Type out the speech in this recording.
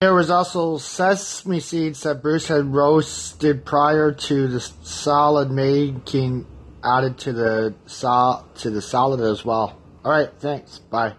There was also sesame seeds that Bruce had roasted prior to the salad making added to the sal- to the salad as well. All right, thanks. Bye.